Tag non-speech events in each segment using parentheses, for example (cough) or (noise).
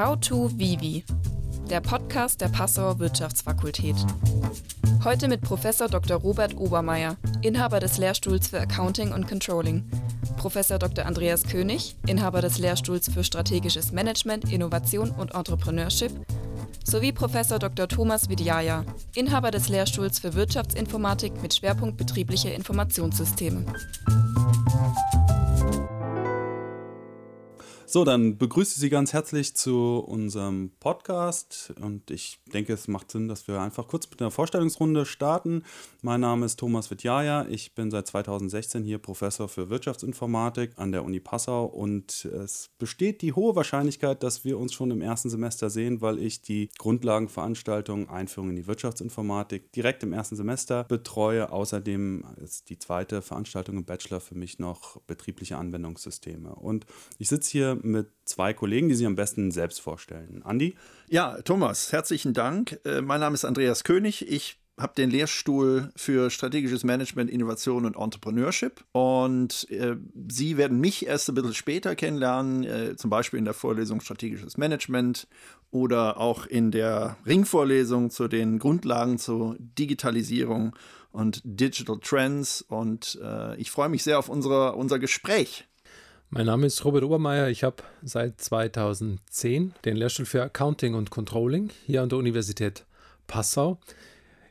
How to Vivi, der Podcast der Passauer Wirtschaftsfakultät. Heute mit Professor Dr. Robert Obermeier, Inhaber des Lehrstuhls für Accounting und Controlling, Professor Dr. Andreas König, Inhaber des Lehrstuhls für strategisches Management, Innovation und Entrepreneurship, sowie Professor Dr. Thomas Vidjaya, Inhaber des Lehrstuhls für Wirtschaftsinformatik mit Schwerpunkt betriebliche Informationssysteme. So, dann begrüße ich Sie ganz herzlich zu unserem Podcast und ich denke, es macht Sinn, dass wir einfach kurz mit einer Vorstellungsrunde starten. Mein Name ist Thomas Wittjaja, ich bin seit 2016 hier Professor für Wirtschaftsinformatik an der Uni Passau und es besteht die hohe Wahrscheinlichkeit, dass wir uns schon im ersten Semester sehen, weil ich die Grundlagenveranstaltung Einführung in die Wirtschaftsinformatik direkt im ersten Semester betreue. Außerdem ist die zweite Veranstaltung im Bachelor für mich noch betriebliche Anwendungssysteme und ich sitze hier mit zwei Kollegen, die sich am besten selbst vorstellen. Andi? Ja, Thomas, herzlichen Dank. Äh, mein Name ist Andreas König. Ich habe den Lehrstuhl für strategisches Management, Innovation und Entrepreneurship. Und äh, Sie werden mich erst ein bisschen später kennenlernen, äh, zum Beispiel in der Vorlesung Strategisches Management oder auch in der Ringvorlesung zu den Grundlagen zur Digitalisierung und Digital Trends. Und äh, ich freue mich sehr auf unsere, unser Gespräch. Mein Name ist Robert Obermeier. Ich habe seit 2010 den Lehrstuhl für Accounting und Controlling hier an der Universität Passau.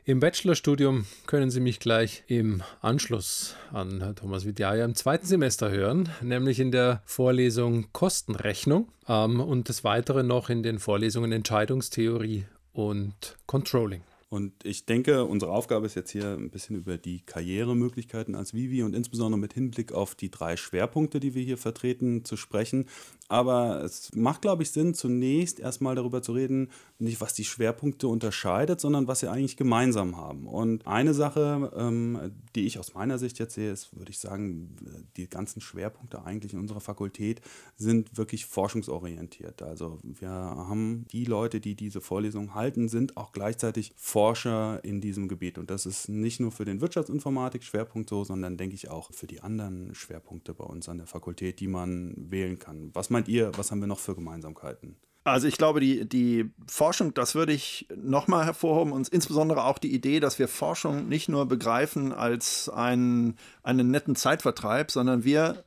Im Bachelorstudium können Sie mich gleich im Anschluss an Herrn Thomas Vidjaja im zweiten Semester hören, nämlich in der Vorlesung Kostenrechnung ähm, und des Weiteren noch in den Vorlesungen Entscheidungstheorie und Controlling. Und ich denke, unsere Aufgabe ist jetzt hier ein bisschen über die Karrieremöglichkeiten als Vivi und insbesondere mit Hinblick auf die drei Schwerpunkte, die wir hier vertreten, zu sprechen. Aber es macht, glaube ich, Sinn, zunächst erstmal darüber zu reden, nicht was die Schwerpunkte unterscheidet, sondern was sie eigentlich gemeinsam haben. Und eine Sache, ähm, die ich aus meiner Sicht jetzt sehe, ist, würde ich sagen, die ganzen Schwerpunkte eigentlich in unserer Fakultät sind wirklich forschungsorientiert. Also wir haben die Leute, die diese Vorlesung halten, sind auch gleichzeitig Forscher in diesem Gebiet. Und das ist nicht nur für den Wirtschaftsinformatik-Schwerpunkt so, sondern denke ich auch für die anderen Schwerpunkte bei uns an der Fakultät, die man wählen kann. Was meint ihr, was haben wir noch für Gemeinsamkeiten? Also ich glaube, die, die Forschung, das würde ich nochmal hervorhoben, und insbesondere auch die Idee, dass wir Forschung nicht nur begreifen als einen, einen netten Zeitvertreib, sondern wir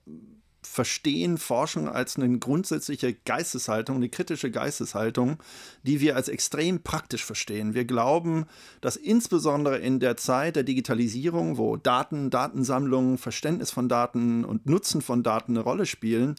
verstehen Forschung als eine grundsätzliche Geisteshaltung, eine kritische Geisteshaltung, die wir als extrem praktisch verstehen. Wir glauben, dass insbesondere in der Zeit der Digitalisierung, wo Daten, Datensammlungen, Verständnis von Daten und Nutzen von Daten eine Rolle spielen,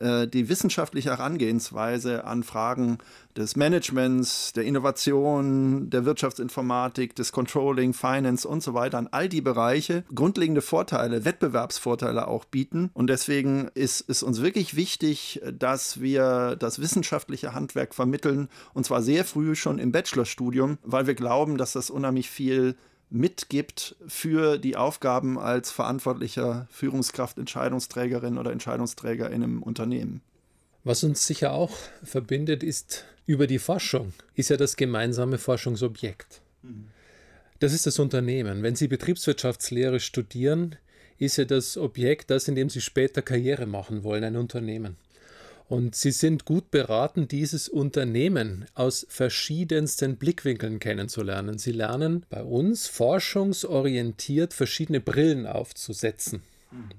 äh, die wissenschaftliche Herangehensweise an Fragen des Managements, der Innovation, der Wirtschaftsinformatik, des Controlling, Finance und so weiter, an all die Bereiche grundlegende Vorteile, Wettbewerbsvorteile auch bieten. Und deswegen ist es uns wirklich wichtig, dass wir das wissenschaftliche Handwerk vermitteln, und zwar sehr früh schon im Bachelorstudium, weil wir glauben, dass das unheimlich viel mitgibt für die Aufgaben als verantwortlicher Führungskraft, Entscheidungsträgerin oder Entscheidungsträger in einem Unternehmen. Was uns sicher auch verbindet, ist über die Forschung, ist ja das gemeinsame Forschungsobjekt. Das ist das Unternehmen. Wenn Sie Betriebswirtschaftslehre studieren, ist ja das Objekt das, in dem Sie später Karriere machen wollen, ein Unternehmen. Und Sie sind gut beraten, dieses Unternehmen aus verschiedensten Blickwinkeln kennenzulernen. Sie lernen bei uns forschungsorientiert verschiedene Brillen aufzusetzen.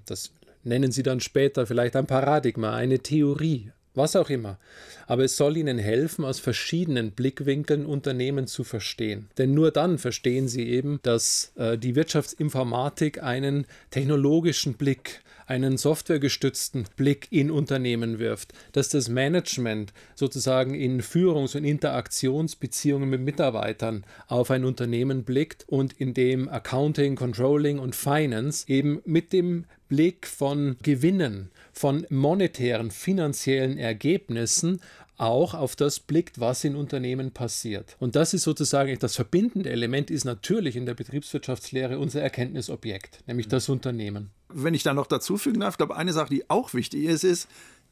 Das nennen Sie dann später vielleicht ein Paradigma, eine Theorie, was auch immer. Aber es soll Ihnen helfen, aus verschiedenen Blickwinkeln Unternehmen zu verstehen. Denn nur dann verstehen Sie eben, dass äh, die Wirtschaftsinformatik einen technologischen Blick, einen softwaregestützten Blick in Unternehmen wirft, dass das Management sozusagen in Führungs- und Interaktionsbeziehungen mit Mitarbeitern auf ein Unternehmen blickt und in dem Accounting, Controlling und Finance eben mit dem Blick von Gewinnen, von monetären, finanziellen Ergebnissen auch auf das blickt, was in Unternehmen passiert. Und das ist sozusagen das verbindende Element, ist natürlich in der Betriebswirtschaftslehre unser Erkenntnisobjekt, nämlich das Unternehmen. Wenn ich da noch dazu fügen darf, ich glaube, eine Sache, die auch wichtig ist, ist,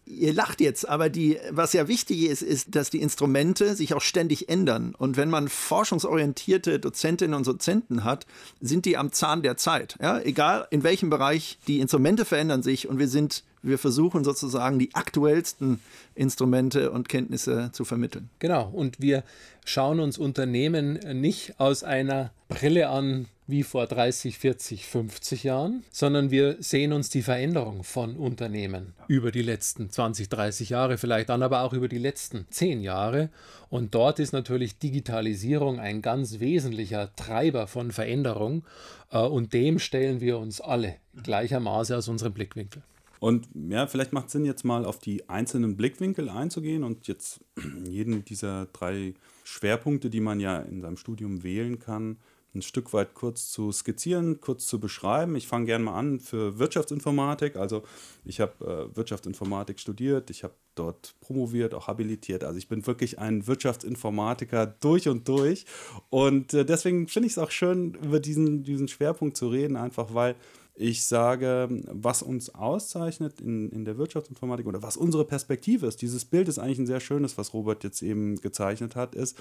Ihr lacht jetzt, aber die, was ja wichtig ist, ist, dass die Instrumente sich auch ständig ändern. Und wenn man forschungsorientierte Dozentinnen und Dozenten hat, sind die am Zahn der Zeit. Ja, egal in welchem Bereich, die Instrumente verändern sich und wir sind wir versuchen sozusagen die aktuellsten Instrumente und Kenntnisse zu vermitteln. Genau, und wir schauen uns Unternehmen nicht aus einer Brille an, wie vor 30, 40, 50 Jahren, sondern wir sehen uns die Veränderung von Unternehmen über die letzten 20, 30 Jahre vielleicht an, aber auch über die letzten 10 Jahre. Und dort ist natürlich Digitalisierung ein ganz wesentlicher Treiber von Veränderung äh, und dem stellen wir uns alle gleichermaßen aus unserem Blickwinkel. Und ja, vielleicht macht es Sinn, jetzt mal auf die einzelnen Blickwinkel einzugehen und jetzt (clears throat) jeden dieser drei Schwerpunkte, die man ja in seinem Studium wählen kann, ein Stück weit kurz zu skizzieren, kurz zu beschreiben. Ich fange gerne mal an für Wirtschaftsinformatik. Also ich habe äh, Wirtschaftsinformatik studiert, ich habe dort promoviert, auch habilitiert. Also ich bin wirklich ein Wirtschaftsinformatiker durch und durch. Und äh, deswegen finde ich es auch schön, über diesen, diesen Schwerpunkt zu reden, einfach weil ich sage, was uns auszeichnet in, in der Wirtschaftsinformatik oder was unsere Perspektive ist. Dieses Bild ist eigentlich ein sehr schönes, was Robert jetzt eben gezeichnet hat, ist,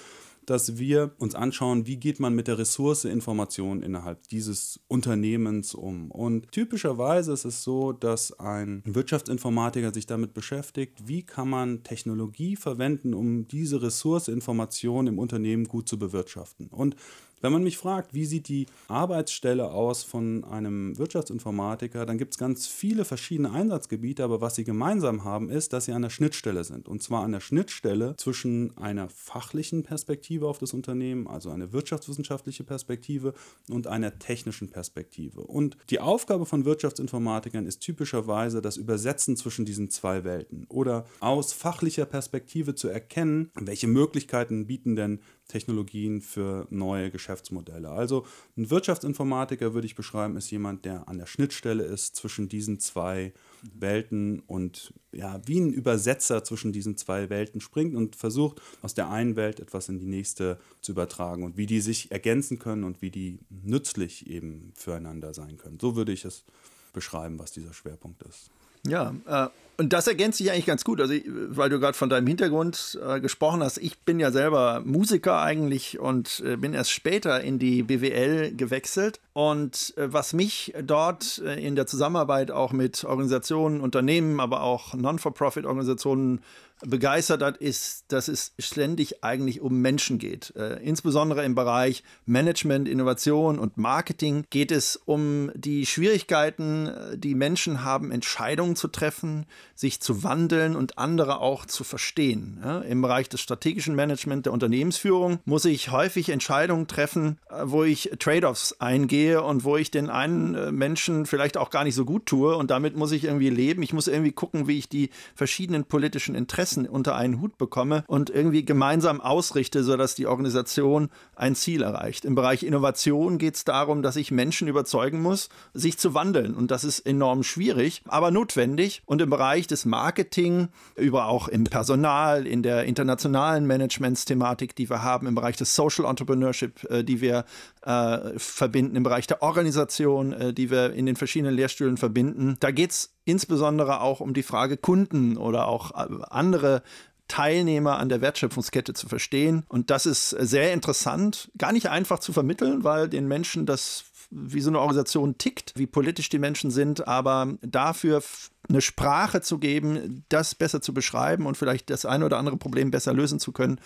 dass wir uns anschauen, wie geht man mit der Ressource Information innerhalb dieses Unternehmens um. Und typischerweise ist es so, dass ein Wirtschaftsinformatiker sich damit beschäftigt, wie kann man Technologie verwenden, um diese Ressource Information im Unternehmen gut zu bewirtschaften. Und wenn man mich fragt, wie sieht die Arbeitsstelle aus von einem Wirtschaftsinformatiker, dann gibt es ganz viele verschiedene Einsatzgebiete, aber was sie gemeinsam haben, ist, dass sie an der Schnittstelle sind. Und zwar an der Schnittstelle zwischen einer fachlichen Perspektive auf das Unternehmen, also eine wirtschaftswissenschaftliche Perspektive und einer technischen Perspektive. Und die Aufgabe von Wirtschaftsinformatikern ist typischerweise das Übersetzen zwischen diesen zwei Welten oder aus fachlicher Perspektive zu erkennen, welche Möglichkeiten bieten denn Technologien für neue Geschäftsmodelle. Also ein Wirtschaftsinformatiker würde ich beschreiben, ist jemand, der an der Schnittstelle ist zwischen diesen zwei Welten und ja, wie ein Übersetzer zwischen diesen zwei Welten springt und versucht, aus der einen Welt etwas in die nächste zu übertragen und wie die sich ergänzen können und wie die nützlich eben füreinander sein können. So würde ich es beschreiben, was dieser Schwerpunkt ist. Ja, äh, und das ergänzt sich eigentlich ganz gut, also weil du gerade von deinem Hintergrund äh, gesprochen hast. Ich bin ja selber Musiker eigentlich und äh, bin erst später in die BWL gewechselt. Und äh, was mich dort äh, in der Zusammenarbeit auch mit Organisationen, Unternehmen, aber auch Non-for-Profit-Organisationen begeistert hat, ist, dass es ständig eigentlich um Menschen geht. Äh, insbesondere im Bereich Management, Innovation und Marketing geht es um die Schwierigkeiten, äh, die Menschen haben, Entscheidungen zu treffen, sich zu wandeln und andere auch zu verstehen. Ja, Im Bereich des strategischen Management der Unternehmensführung muss ich häufig Entscheidungen treffen, äh, wo ich Trade-offs eingehe und wo ich den einen äh, Menschen vielleicht auch gar nicht so gut tue und damit muss ich irgendwie leben. Ich muss irgendwie gucken, wie ich die verschiedenen politischen Interessen Interessen unter einen Hut bekomme und irgendwie gemeinsam ausrichte, sodass die Organisation ein Ziel erreicht. Im Bereich Innovation geht es darum, dass ich Menschen überzeugen muss, sich zu wandeln. Und das ist enorm schwierig, aber notwendig. Und im Bereich des Marketing, über auch im Personal, in der internationalen Managementsthematik, die wir haben, im Bereich des Social Entrepreneurship, äh, die wir äh, verbinden, im Bereich der Organisation, äh, die wir in den verschiedenen Lehrstühlen verbinden. Da geht es insbesondere auch um die Frage Kunden oder auch äh, andere Teilnehmer an der Wertschöpfungskette zu verstehen. Und das ist sehr interessant, gar nicht einfach zu vermitteln, weil den Menschen das wie so eine Organisation tickt, wie politisch die Menschen sind, aber dafür eine Sprache zu geben, das besser zu beschreiben und vielleicht das eine oder andere Problem besser lösen zu können,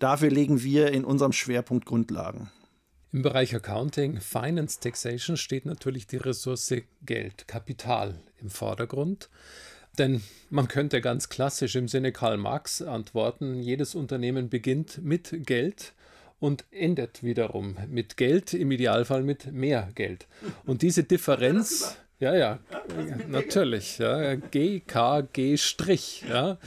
dafür legen wir in unserem Schwerpunkt Grundlagen. Im Bereich Accounting, Finance, Taxation steht natürlich die Ressource Geld, Kapital im Vordergrund. Denn man könnte ganz klassisch im Sinne Karl Marx antworten, jedes Unternehmen beginnt mit Geld und endet wiederum mit Geld, im Idealfall mit mehr Geld. Und diese Differenz, ja, ja, natürlich, ja, G, K, G, Strich, ja.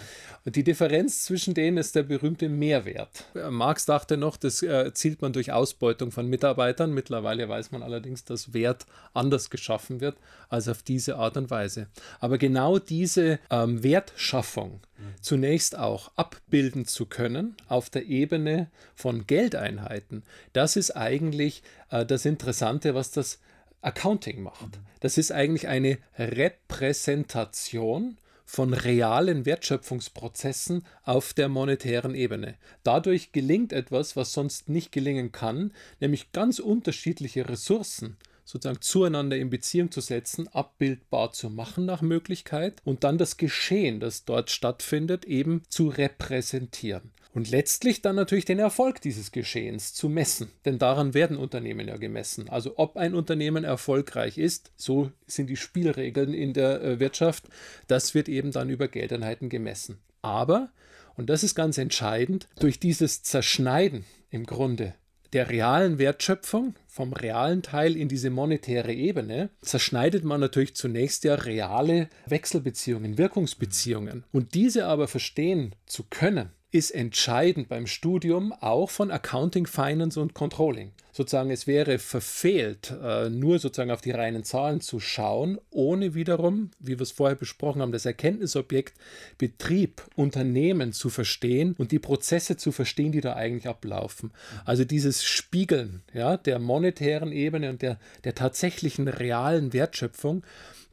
Die Differenz zwischen denen ist der berühmte Mehrwert. Marx dachte noch, das erzielt man durch Ausbeutung von Mitarbeitern. Mittlerweile weiß man allerdings, dass Wert anders geschaffen wird als auf diese Art und Weise. Aber genau diese ähm, Wertschaffung zunächst auch abbilden zu können auf der Ebene von Geldeinheiten, das ist eigentlich äh, das Interessante, was das Accounting macht. Das ist eigentlich eine Repräsentation von realen Wertschöpfungsprozessen auf der monetären Ebene. Dadurch gelingt etwas, was sonst nicht gelingen kann, nämlich ganz unterschiedliche Ressourcen sozusagen zueinander in Beziehung zu setzen, abbildbar zu machen nach Möglichkeit und dann das Geschehen, das dort stattfindet, eben zu repräsentieren. Und letztlich dann natürlich den Erfolg dieses Geschehens zu messen, denn daran werden Unternehmen ja gemessen. Also ob ein Unternehmen erfolgreich ist, so sind die Spielregeln in der äh, Wirtschaft, das wird eben dann über Geldeinheiten gemessen. Aber, und das ist ganz entscheidend, durch dieses Zerschneiden im Grunde der realen Wertschöpfung, vom realen Teil in diese monetäre Ebene, zerschneidet man natürlich zunächst ja reale Wechselbeziehungen, Wirkungsbeziehungen. Und diese aber verstehen zu können, ist entscheidend beim Studium auch von Accounting, Finance und Controlling. Sozusagen, es wäre verfehlt, äh, nur sozusagen auf die reinen Zahlen zu schauen, ohne wiederum, wie wir es vorher besprochen haben, das Erkenntnisobjekt Betrieb, Unternehmen zu verstehen und die Prozesse zu verstehen, die da eigentlich ablaufen. Also dieses Spiegeln ja, der monetären Ebene und der, der tatsächlichen realen Wertschöpfung,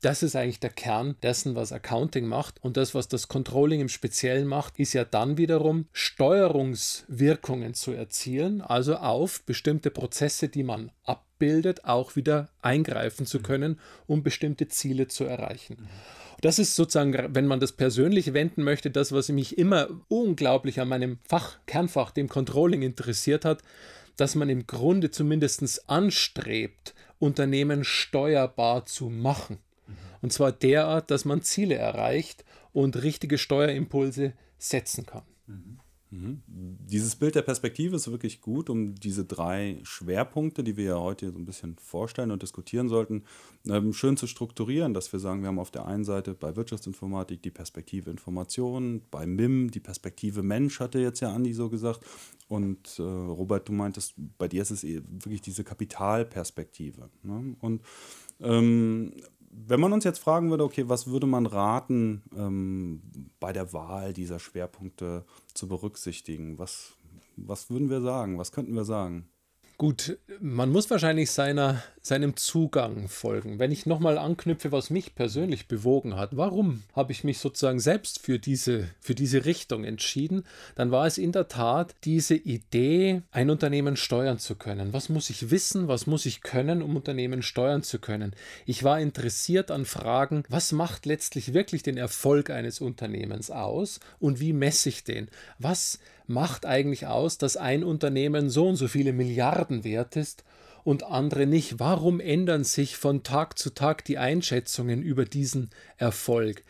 das ist eigentlich der Kern dessen, was Accounting macht. Und das, was das Controlling im Speziellen macht, ist ja dann wiederum Steuerungswirkungen zu erzielen, also auf bestimmte Prozesse, die man abbildet, auch wieder eingreifen zu können, um bestimmte Ziele zu erreichen. Das ist sozusagen, wenn man das persönlich wenden möchte, das, was mich immer unglaublich an meinem Fach, Kernfach, dem Controlling interessiert hat, dass man im Grunde zumindest anstrebt, Unternehmen steuerbar zu machen. Und zwar derart, dass man Ziele erreicht und richtige Steuerimpulse setzen kann. Mhm. Mhm. Dieses Bild der Perspektive ist wirklich gut, um diese drei Schwerpunkte, die wir ja heute so ein bisschen vorstellen und diskutieren sollten, ähm, schön zu strukturieren, dass wir sagen, wir haben auf der einen Seite bei Wirtschaftsinformatik die Perspektive Information, bei MIM die Perspektive Mensch, hatte jetzt ja Andi so gesagt. Und äh, Robert, du meintest, bei dir ist es eh wirklich diese Kapitalperspektive. Ne? Und ähm, wenn man uns jetzt fragen würde, okay, was würde man raten, ähm, bei der Wahl dieser Schwerpunkte zu berücksichtigen? Was, was würden wir sagen? Was könnten wir sagen? Gut, man muss wahrscheinlich seiner, seinem Zugang folgen. Wenn ich nochmal anknüpfe, was mich persönlich bewogen hat, warum habe ich mich sozusagen selbst für diese, für diese Richtung entschieden, dann war es in der Tat diese Idee, ein Unternehmen steuern zu können. Was muss ich wissen, was muss ich können, um Unternehmen steuern zu können? Ich war interessiert an Fragen, was macht letztlich wirklich den Erfolg eines Unternehmens aus und wie messe ich den? Was macht eigentlich aus, dass ein Unternehmen so und so viele Milliarden wert ist und andere nicht? Warum ändern sich von Tag zu Tag die Einschätzungen über diesen Erfolg?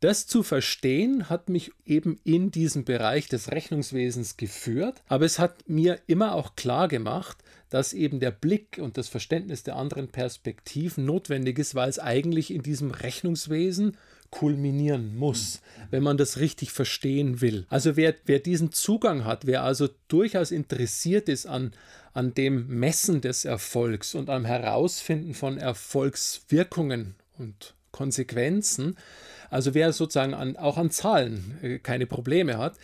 Das zu verstehen hat mich eben in diesen Bereich des Rechnungswesens geführt, aber es hat mir immer auch klar gemacht, dass eben der Blick und das Verständnis der anderen Perspektiven notwendig ist, weil es eigentlich in diesem Rechnungswesen kulminieren muss, wenn man das richtig verstehen will. Also wer, wer diesen Zugang hat, wer also durchaus interessiert ist an, an dem Messen des Erfolgs und am Herausfinden von Erfolgswirkungen und Konsequenzen, also wer sozusagen an, auch an Zahlen äh, keine Probleme hat,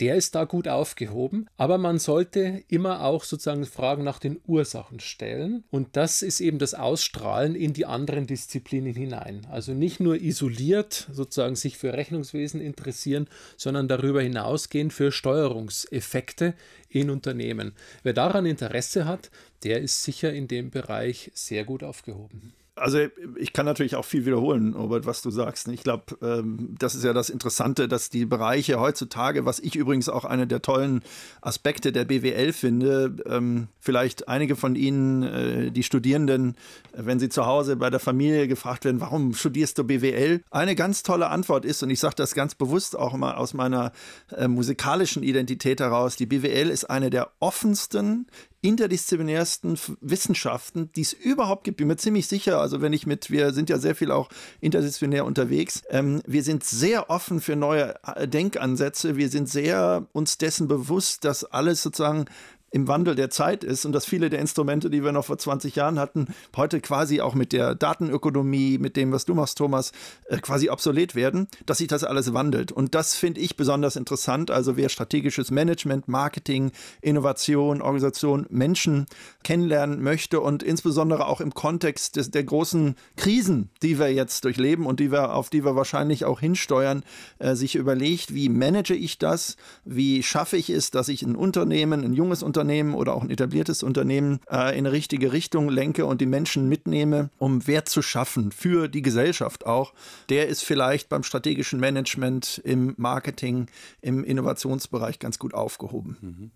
der ist da gut aufgehoben. Aber man sollte immer auch sozusagen Fragen nach den Ursachen stellen. Und das ist eben das Ausstrahlen in die anderen Disziplinen hinein. Also nicht nur isoliert sozusagen sich für Rechnungswesen interessieren, sondern darüber hinausgehend für Steuerungseffekte in Unternehmen. Wer daran Interesse hat, der ist sicher in dem Bereich sehr gut aufgehoben. Also ich kann natürlich auch viel wiederholen, Robert, was du sagst. Ich glaube, ähm, das ist ja das Interessante, dass die Bereiche heutzutage, was ich übrigens auch eine der tollen Aspekte der BWL finde, ähm, vielleicht einige von Ihnen, äh, die Studierenden, wenn sie zu Hause bei der Familie gefragt werden, warum studierst du BWL? Eine ganz tolle Antwort ist, und ich sage das ganz bewusst auch mal aus meiner äh, musikalischen Identität heraus, die BWL ist eine der offensten, interdisziplinärsten Wissenschaften, die es überhaupt gibt. Bin mir ziemlich sicher, also wenn ich mit, wir sind ja sehr viel auch interdisziplinär unterwegs, ähm, wir sind sehr offen für neue äh, Denkansätze, wir sind sehr uns dessen bewusst, dass alles sozusagen im Wandel der Zeit ist und dass viele der Instrumente, die wir noch vor 20 Jahren hatten, heute quasi auch mit der Datenökonomie, mit dem, was du machst, Thomas, äh, quasi obsolet werden, dass sich das alles wandelt. Und das finde ich besonders interessant. Also wer strategisches Management, Marketing, Innovation, Organisation, Menschen kennenlernen möchte und insbesondere auch im Kontext des, der großen Krisen, die wir jetzt durchleben und die wir, auf die wir wahrscheinlich auch hinsteuern, äh, sich überlegt, wie manage ich das? Wie schaffe ich es, dass ich ein Unternehmen, ein junges Unternehmen, Unternehmen oder auch ein etabliertes Unternehmen äh, in eine richtige Richtung lenke und die Menschen mitnehme, um Wert zu schaffen für die Gesellschaft auch, der ist vielleicht beim strategischen Management, im Marketing, im Innovationsbereich ganz gut aufgehoben. Mhm.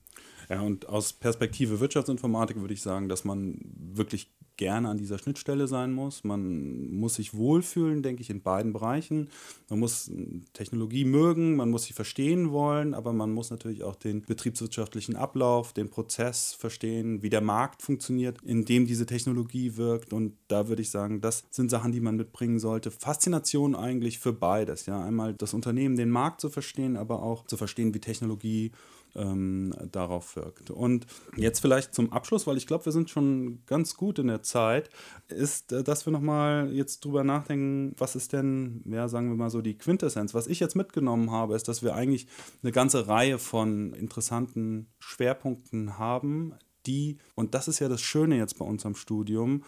Ja, und aus Perspektive Wirtschaftsinformatik würde ich sagen, dass man wirklich gerne an dieser Schnittstelle sein muss. Man muss sich wohlfühlen, denke ich, in beiden Bereichen. Man muss Technologie mögen, man muss sie verstehen wollen, aber man muss natürlich auch den betriebswirtschaftlichen Ablauf, den Prozess verstehen, wie der Markt funktioniert, in dem diese Technologie wirkt. Und da würde ich sagen, das sind Sachen, die man mitbringen sollte. Faszination eigentlich für beides. Ja, einmal das Unternehmen, den Markt zu verstehen, aber auch zu verstehen, wie Technologie ähm, darauf wirkt. Und jetzt vielleicht zum Abschluss, weil ich glaube, wir sind schon ganz gut in der Zeit, ist, äh, dass wir nochmal jetzt drüber nachdenken, was ist denn, ja, sagen wir mal so, die Quintessenz. Was ich jetzt mitgenommen habe, ist, dass wir eigentlich eine ganze Reihe von interessanten Schwerpunkten haben, die, und das ist ja das Schöne jetzt bei uns am Studium,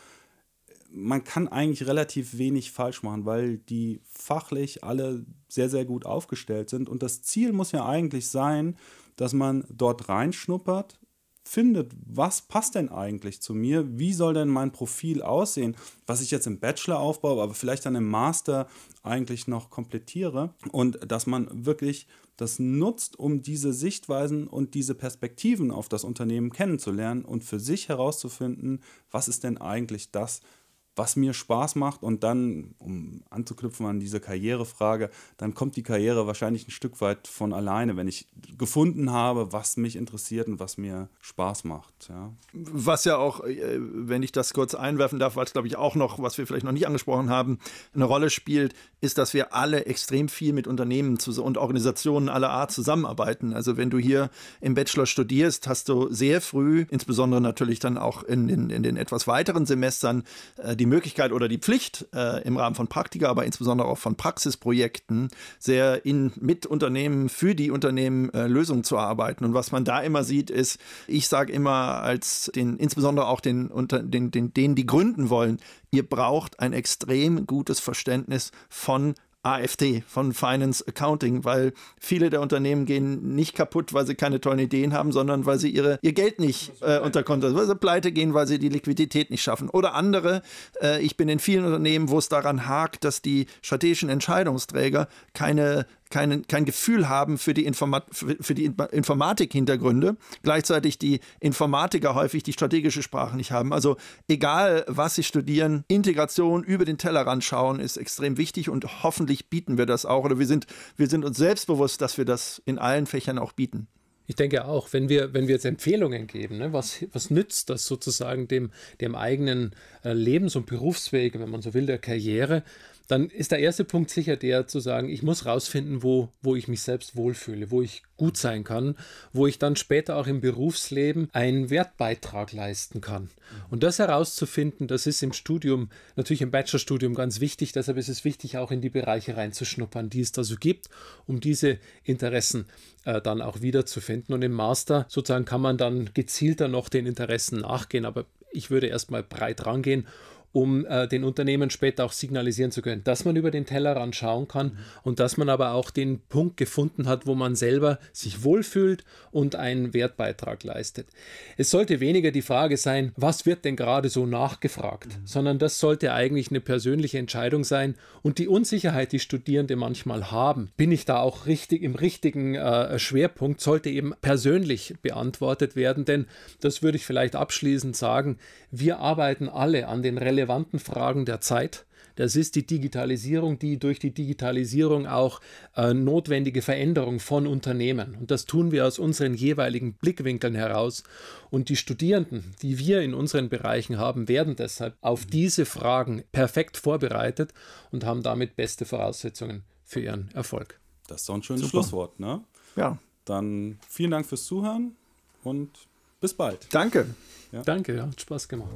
man kann eigentlich relativ wenig falsch machen, weil die fachlich alle sehr, sehr gut aufgestellt sind. Und das Ziel muss ja eigentlich sein, dass man dort reinschnuppert, findet, was passt denn eigentlich zu mir, wie soll denn mein Profil aussehen, was ich jetzt im Bachelor aufbaue, aber vielleicht dann im Master eigentlich noch komplettiere. Und dass man wirklich das nutzt, um diese Sichtweisen und diese Perspektiven auf das Unternehmen kennenzulernen und für sich herauszufinden, was ist denn eigentlich das, was mir Spaß macht und dann, um anzuknüpfen an diese Karrierefrage, dann kommt die Karriere wahrscheinlich ein Stück weit von alleine, wenn ich gefunden habe, was mich interessiert und was mir Spaß macht. Ja. Was ja auch, äh, wenn ich das kurz einwerfen darf, was glaube ich auch noch, was wir vielleicht noch nicht angesprochen haben, eine Rolle spielt, ist, dass wir alle extrem viel mit Unternehmen und Organisationen aller Art zusammenarbeiten. Also wenn du hier im Bachelor studierst, hast du sehr früh, insbesondere natürlich dann auch in, in, in den etwas weiteren Semestern, äh, die Möglichkeit oder die Pflicht äh, im Rahmen von Praktika, aber insbesondere auch von Praxisprojekten, sehr in, mit Unternehmen, für die Unternehmen äh, Lösungen zu erarbeiten. Und was man da immer sieht, ist, ich sage immer als den, insbesondere auch den, unter, den, den, denen, die gründen wollen, ihr braucht ein extrem gutes Verständnis von AFD, von Finance Accounting, weil viele der Unternehmen gehen nicht kaputt, weil sie keine tollen Ideen haben, sondern weil sie ihre, ihr Geld nicht äh, unter Kontrolle, weil sie pleite gehen, weil sie die Liquidität nicht schaffen. Oder andere, äh, ich bin in vielen Unternehmen, wo es daran hakt, dass die strategischen Entscheidungsträger keine kein, kein Gefühl haben für die, Informat für die Informatik-Hintergründe, gleichzeitig die Informatiker häufig die strategische Sprache nicht haben. Also egal, was sie studieren, Integration über den Tellerrand schauen ist extrem wichtig und hoffentlich bieten wir das auch oder wir sind, wir sind uns selbstbewusst, dass wir das in allen Fächern auch bieten. Ich denke auch, wenn wir, wenn wir jetzt Empfehlungen geben, ne, was, was nützt das sozusagen dem, dem eigenen äh, Lebens- und Berufsweg, wenn man so will, der Karriere, dann ist der erste Punkt sicher der zu sagen, ich muss rausfinden, wo, wo ich mich selbst wohlfühle, wo ich gut sein kann, wo ich dann später auch im Berufsleben einen Wertbeitrag leisten kann. Und das herauszufinden, das ist im Studium, natürlich im Bachelorstudium ganz wichtig, deshalb ist es wichtig, auch in die Bereiche reinzuschnuppern, die es da so gibt, um diese Interessen äh, dann auch wiederzufinden. Und im Master sozusagen kann man dann gezielter noch den Interessen nachgehen, aber ich würde erstmal breit rangehen um äh, den Unternehmen später auch signalisieren zu können, dass man über den Tellerrand schauen kann mhm. und dass man aber auch den Punkt gefunden hat, wo man selber sich wohlfühlt und einen Wertbeitrag leistet. Es sollte weniger die Frage sein, was wird denn gerade so nachgefragt, mhm. sondern das sollte eigentlich eine persönliche Entscheidung sein und die Unsicherheit, die Studierende manchmal haben, bin ich da auch richtig im richtigen äh, Schwerpunkt, sollte eben persönlich beantwortet werden, denn das würde ich vielleicht abschließend sagen, wir arbeiten alle an den relevanten relevanten Fragen der Zeit. Das ist die Digitalisierung, die durch die Digitalisierung auch äh, notwendige Veränderung von Unternehmen. Und das tun wir aus unseren jeweiligen Blickwinkeln heraus. Und die Studierenden, die wir in unseren Bereichen haben, werden deshalb auf diese Fragen perfekt vorbereitet und haben damit beste Voraussetzungen für ihren Erfolg. Das ist doch ein schönes Super. Schlusswort, ne? Ja. Dann vielen Dank fürs Zuhören und bis bald. Danke. Ja. Danke, ja. Hat Spaß gemacht.